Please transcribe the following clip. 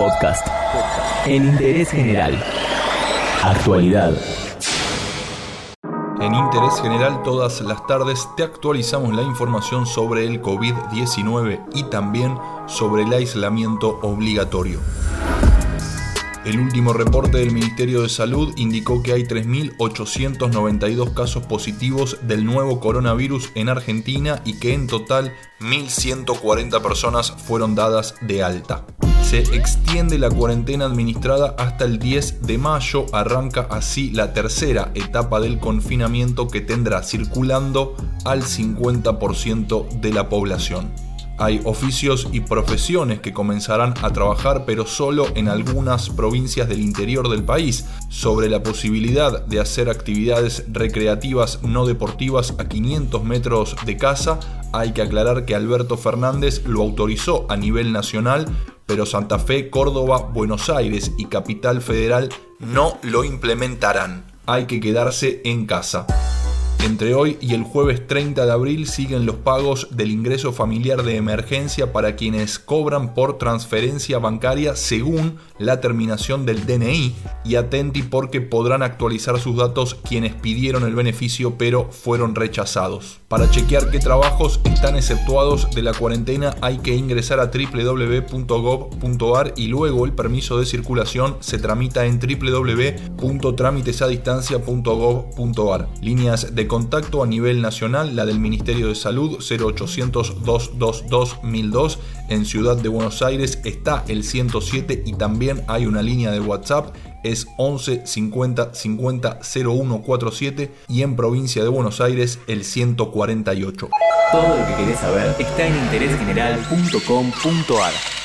Podcast. En interés general. Actualidad. En Interés General todas las tardes te actualizamos la información sobre el COVID-19 y también sobre el aislamiento obligatorio. El último reporte del Ministerio de Salud indicó que hay 3.892 casos positivos del nuevo coronavirus en Argentina y que en total 1.140 personas fueron dadas de alta. Se extiende la cuarentena administrada hasta el 10 de mayo, arranca así la tercera etapa del confinamiento que tendrá circulando al 50% de la población. Hay oficios y profesiones que comenzarán a trabajar pero solo en algunas provincias del interior del país. Sobre la posibilidad de hacer actividades recreativas no deportivas a 500 metros de casa, hay que aclarar que Alberto Fernández lo autorizó a nivel nacional, pero Santa Fe, Córdoba, Buenos Aires y Capital Federal no lo implementarán. Hay que quedarse en casa. Entre hoy y el jueves 30 de abril siguen los pagos del ingreso familiar de emergencia para quienes cobran por transferencia bancaria según la terminación del DNI y atenti porque podrán actualizar sus datos quienes pidieron el beneficio pero fueron rechazados. Para chequear qué trabajos están exceptuados de la cuarentena hay que ingresar a www.gov.ar y luego el permiso de circulación se tramita en www.trámitesadistancia.gov.ar. Líneas de contacto a nivel nacional, la del Ministerio de Salud 0800 222 1002. En Ciudad de Buenos Aires está el 107 y también hay una línea de WhatsApp es 11 50 50 0147 y en provincia de Buenos Aires el 148. Todo lo que querés saber está en interésgeneral.com.ar.